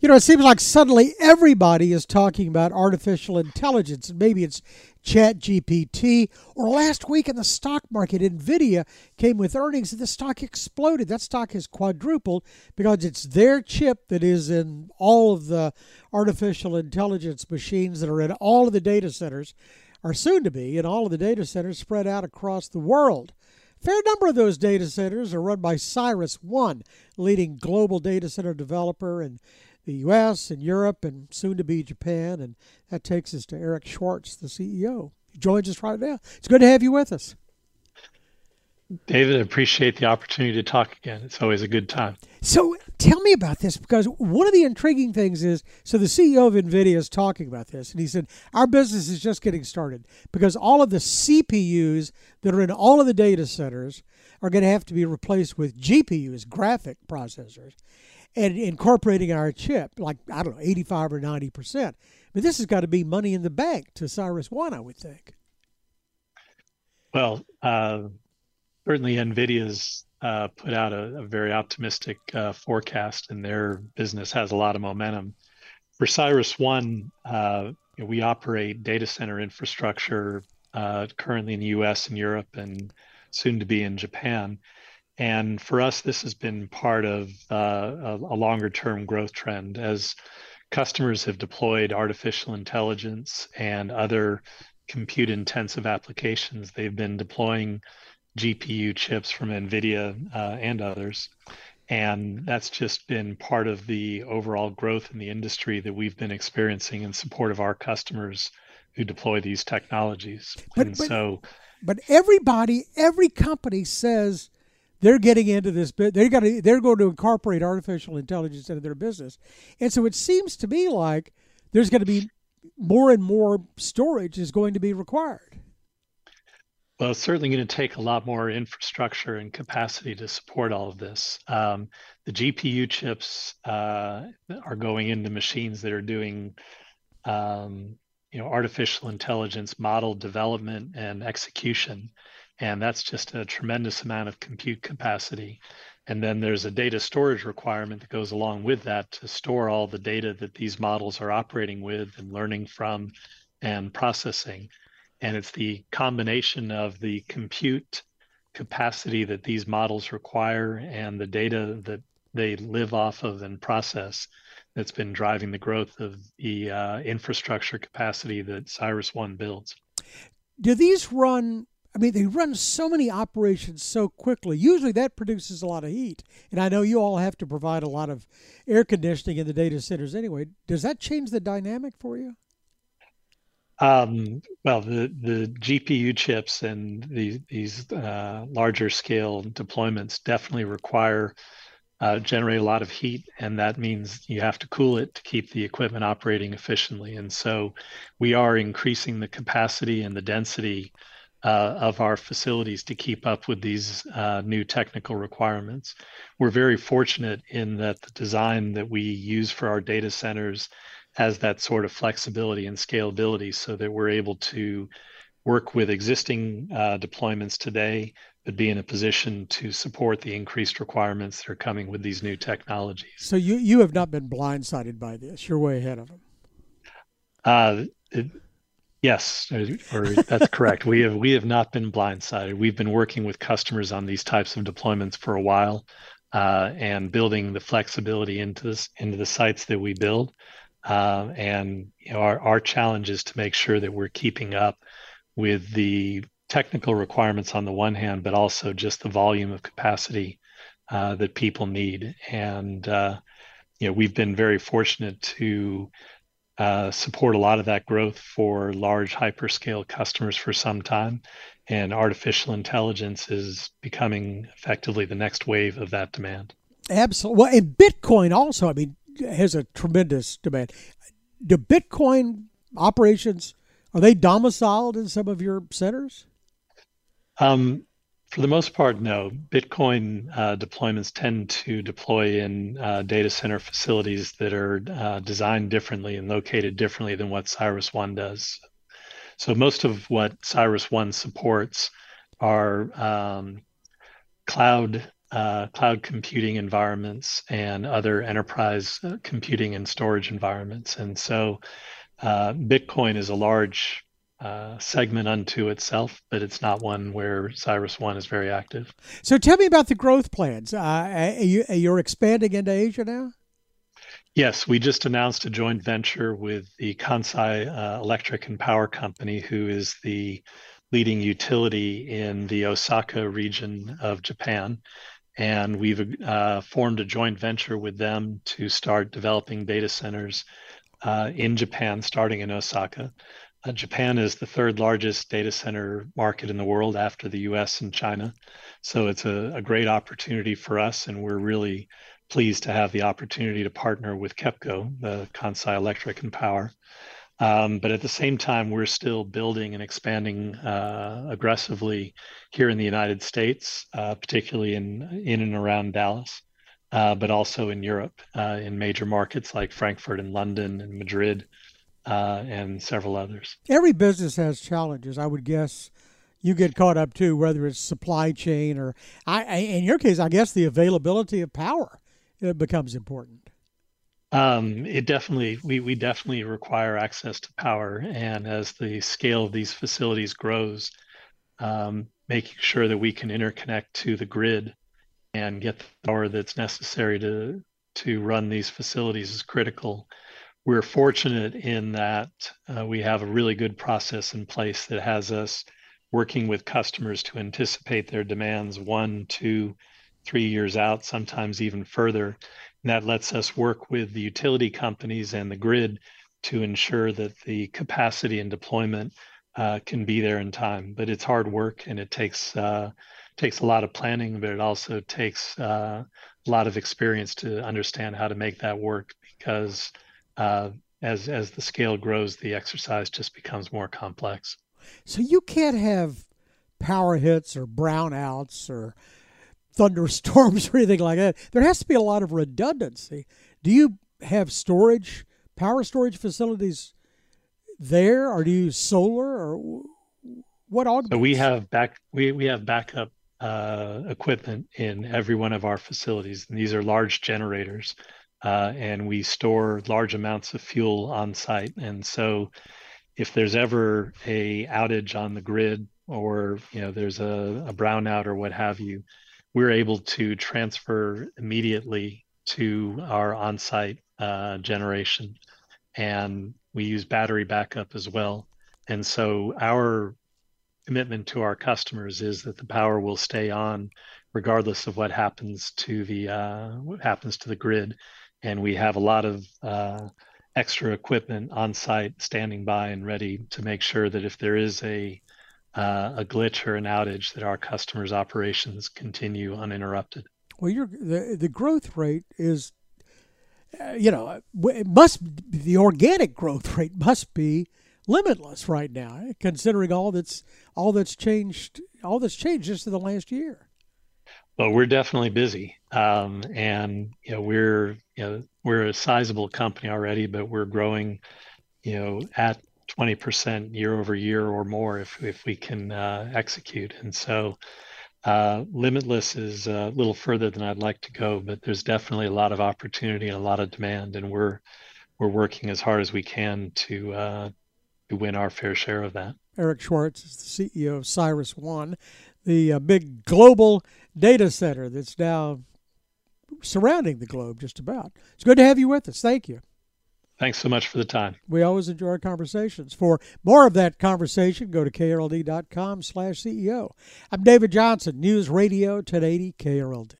You know, it seems like suddenly everybody is talking about artificial intelligence, and maybe it's ChatGPT. Or last week in the stock market, Nvidia came with earnings, and the stock exploded. That stock has quadrupled because it's their chip that is in all of the artificial intelligence machines that are in all of the data centers, are soon to be in all of the data centers spread out across the world. Fair number of those data centers are run by CyrusOne, leading global data center developer in the U.S. and Europe and soon to be Japan. And that takes us to Eric Schwartz, the CEO. He joins us right now. It's good to have you with us. David, I appreciate the opportunity to talk again. It's always a good time. So tell me about this because one of the intriguing things is so the CEO of NVIDIA is talking about this, and he said, Our business is just getting started because all of the CPUs that are in all of the data centers are going to have to be replaced with GPUs, graphic processors, and incorporating our chip, like, I don't know, 85 or 90%. But this has got to be money in the bank to CyrusOne, I would think. Well, uh, certainly NVIDIA's uh, put out a, a very optimistic uh, forecast, and their business has a lot of momentum. For CyrusOne, uh, we operate data center infrastructure uh, currently in the U.S. and Europe, and soon to be in Japan. And for us, this has been part of uh, a, a longer-term growth trend as customers have deployed artificial intelligence and other compute-intensive applications. They've been deploying GPU chips from NVIDIA uh, and others. And that's just been part of the overall growth in the industry that we've been experiencing in support of our customers who deploy these technologies. But, and but, so, but everybody, every company says they're getting into this bit. They got they're going to incorporate artificial intelligence into their business, and so it seems to me like there's going to be more and more storage is going to be required. Well, it's certainly going to take a lot more infrastructure and capacity to support all of this. Um, the GPU chips uh, are going into machines that are doing, um, you know, artificial intelligence model development and execution, and that's just a tremendous amount of compute capacity. And then there's a data storage requirement that goes along with that to store all the data that these models are operating with and learning from and processing and it's the combination of the compute capacity that these models require and the data that they live off of and process that's been driving the growth of the uh, infrastructure capacity that CyrusOne builds. Do these run? I mean, they run so many operations so quickly. Usually that produces a lot of heat. And I know you all have to provide a lot of air conditioning in the data centers anyway. Does that change the dynamic for you? Um, well, the, the GPU chips and the, these uh, larger scale deployments definitely require uh, generate a lot of heat, and that means you have to cool it to keep the equipment operating efficiently. And so, we are increasing the capacity and the density uh, of our facilities to keep up with these uh, new technical requirements. We're very fortunate in that the design that we use for our data centers has that sort of flexibility and scalability so that we're able to work with existing uh, deployments today, but be in a position to support the increased requirements that are coming with these new technologies. So you, you have not been blindsided by this. You're way ahead of them. Uh, it, yes, or, that's correct. We have we have not been blindsided. We've been working with customers on these types of deployments for a while, uh, and building the flexibility into this into the sites that we build uh, and you know, our, our challenge is to make sure that we're keeping up with the technical requirements on the one hand, but also just the volume of capacity uh, that people need. And uh, you know, we've been very fortunate to support a lot of that growth for large hyperscale customers for some time. And artificial intelligence is becoming effectively the next wave of that demand. Absolutely. Well, and Bitcoin also. I mean, has a tremendous demand. Do Bitcoin operations are they domiciled in some of your centers? Um, for the most part, no. Bitcoin uh, deployments tend to deploy in uh, data center facilities that are uh, designed differently and located differently than what CyrusOne does. So most of what CyrusOne supports are um, cloud uh, cloud computing environments and other enterprise uh, computing and storage environments. And so uh, Bitcoin is a large uh, segment unto itself, but it's not one where CyrusOne is very active. So tell me about the growth plans. Uh, you, you're expanding into Asia now? Yes, we just announced a joint venture with the Kansai uh, Electric and Power Company, who is the leading utility in the Osaka region of Japan. And we've uh, formed a joint venture with them to start developing data centers uh, in Japan, starting in Osaka. Uh, Japan is the third largest data center market in the world after the US and China. So it's a, a great opportunity for us, and we're really pleased to have the opportunity to partner with KEPCO, the Kansai Electric and Power. Um, but at the same time, we're still building and expanding uh, aggressively here in the United States, uh, particularly in in and around Dallas, uh, but also in Europe, uh, in major markets like Frankfurt and London and Madrid, uh, and several others. Every business has challenges, I would guess. You get caught up too, whether it's supply chain or, I, in your case, I guess the availability of power it becomes important. Um, it definitely we we definitely require access to power, and as the scale of these facilities grows, um, making sure that we can interconnect to the grid and get the power that's necessary to to run these facilities is critical. We're fortunate in that uh, we have a really good process in place that has us working with customers to anticipate their demands one, two, three years out, sometimes even further. And that lets us work with the utility companies and the grid to ensure that the capacity and deployment uh, can be there in time. But it's hard work and it takes uh, takes a lot of planning, but it also takes uh, a lot of experience to understand how to make that work because uh, as as the scale grows, the exercise just becomes more complex. So you can't have power hits or brownouts or thunderstorms or anything like that. There has to be a lot of redundancy. Do you have storage, power storage facilities there, or do you use solar, or what augments? So we have back we we have backup uh, equipment in every one of our facilities, and these are large generators, uh, and we store large amounts of fuel on site. And so, if there's ever a outage on the grid, or you know there's a, a brownout or what have you, we're able to transfer immediately to our on-site uh, generation, and we use battery backup as well. And so our commitment to our customers is that the power will stay on regardless of what happens to the uh, what happens to the grid. And we have a lot of uh, extra equipment on site standing by and ready to make sure that if there is a uh, a glitch or an outage that our customers' operations continue uninterrupted. Well, the the growth rate is, uh, you know, it must the organic growth rate must be limitless right now, considering all that's all that's changed, all that's changed just in the last year. Well, we're definitely busy, um, and you know we're you know we're a sizable company already, but we're growing, you know, at 20% year over year or more if, if we can uh, execute. And so uh, limitless is a little further than I'd like to go, but there's definitely a lot of opportunity and a lot of demand, and we're we're working as hard as we can to uh, to win our fair share of that. Eric Schwartz is the CEO of CyrusOne, the uh, big global data center that's now surrounding the globe just about. It's good to have you with us. Thank you. Thanks so much for the time. We always enjoy our conversations. For more of that conversation, go to krld.com slash CEO. I'm David Johnson, News Radio 1080 KRLD.